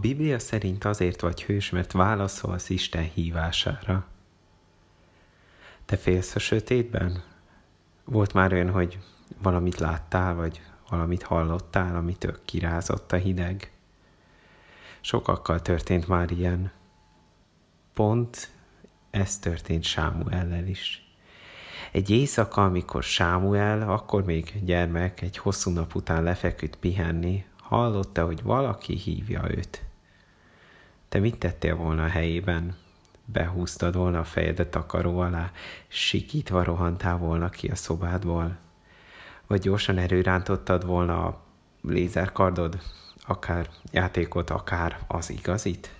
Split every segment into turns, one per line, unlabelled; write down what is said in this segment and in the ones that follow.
Biblia szerint azért vagy hős, mert válaszolsz Isten hívására. Te félsz a sötétben? Volt már olyan, hogy valamit láttál, vagy valamit hallottál, amitől kirázott a hideg? Sokakkal történt már ilyen. Pont ez történt Sámuellel is. Egy éjszaka, amikor Sámuel, akkor még gyermek, egy hosszú nap után lefeküdt pihenni, hallotta, hogy valaki hívja őt. Te mit tettél volna a helyében? Behúztad volna a fejedet takaró alá, sikítva rohantál volna ki a szobádból? Vagy gyorsan erőrántottad volna a lézerkardod, akár játékot, akár az igazit?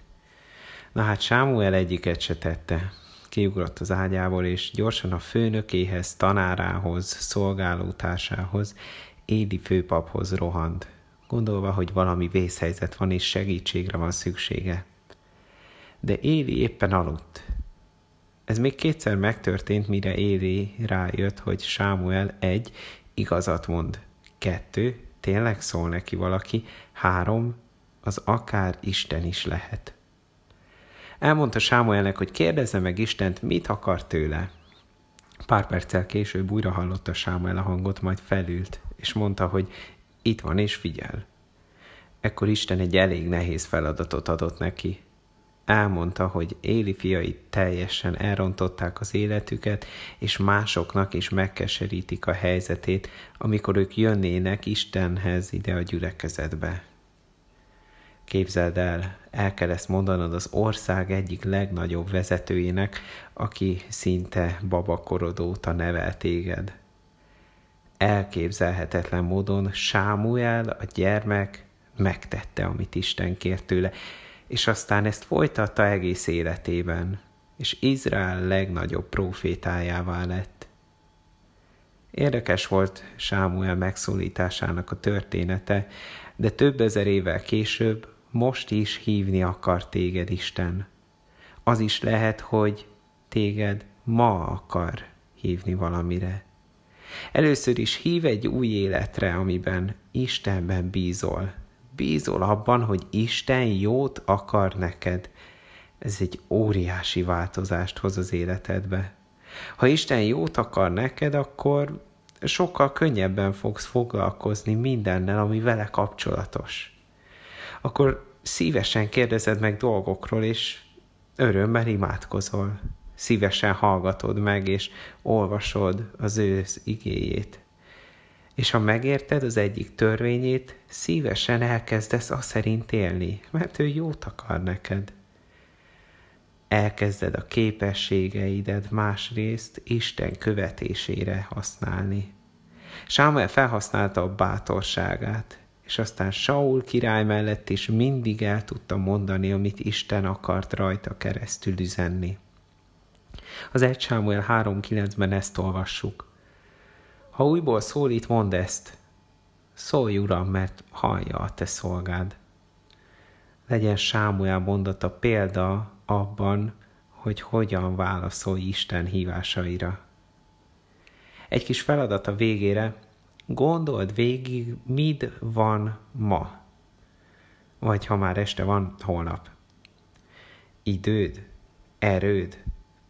Na hát Sámuel egyiket se tette. Kiugrott az ágyából, és gyorsan a főnökéhez, tanárához, szolgálótársához, Édi főpaphoz rohant, gondolva, hogy valami vészhelyzet van, és segítségre van szüksége. De Éli éppen aludt. Ez még kétszer megtörtént, mire Éli rájött, hogy Sámuel egy, igazat mond, kettő, tényleg szól neki valaki, három, az akár Isten is lehet. Elmondta Sámuelnek, hogy kérdezze meg Istent, mit akar tőle. Pár perccel később újra hallotta Sámuel a hangot, majd felült, és mondta, hogy itt van és figyel. Ekkor Isten egy elég nehéz feladatot adott neki. Elmondta, hogy Éli fiai teljesen elrontották az életüket, és másoknak is megkeserítik a helyzetét, amikor ők jönnének Istenhez ide a gyülekezetbe. Képzeld el, el kell ezt mondanod az ország egyik legnagyobb vezetőjének, aki szinte babakorod óta nevel téged. Elképzelhetetlen módon Sámuel, a gyermek, megtette, amit Isten kért tőle, és aztán ezt folytatta egész életében, és Izrael legnagyobb profétájává lett. Érdekes volt Sámuel megszólításának a története, de több ezer évvel később most is hívni akar téged Isten. Az is lehet, hogy téged ma akar hívni valamire. Először is hív egy új életre, amiben Istenben bízol. Bízol abban, hogy Isten jót akar neked. Ez egy óriási változást hoz az életedbe. Ha Isten jót akar neked, akkor sokkal könnyebben fogsz foglalkozni mindennel, ami vele kapcsolatos akkor szívesen kérdezed meg dolgokról, és örömmel imádkozol. Szívesen hallgatod meg, és olvasod az ő igéjét. És ha megérted az egyik törvényét, szívesen elkezdesz azt szerint élni, mert ő jót akar neked. Elkezded a képességeidet másrészt Isten követésére használni. Sámuel felhasználta a bátorságát, és aztán Saul király mellett is mindig el tudta mondani, amit Isten akart rajta keresztül üzenni. Az 1 Sámuel 3.9-ben ezt olvassuk. Ha újból szólít, mondd ezt. Szólj, Uram, mert hallja a te szolgád. Legyen Sámuel mondata példa abban, hogy hogyan válaszolj Isten hívásaira. Egy kis feladat a végére, Gondold végig, mid van ma. Vagy ha már este van, holnap. Időd, erőd,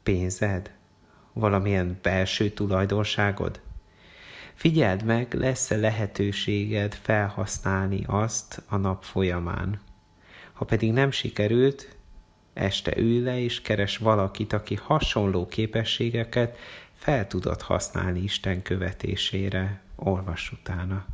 pénzed, valamilyen belső tulajdonságod. Figyeld meg, lesz-e lehetőséged felhasználni azt a nap folyamán. Ha pedig nem sikerült, este ülj le és keres valakit, aki hasonló képességeket fel tudod használni Isten követésére, olvass utána.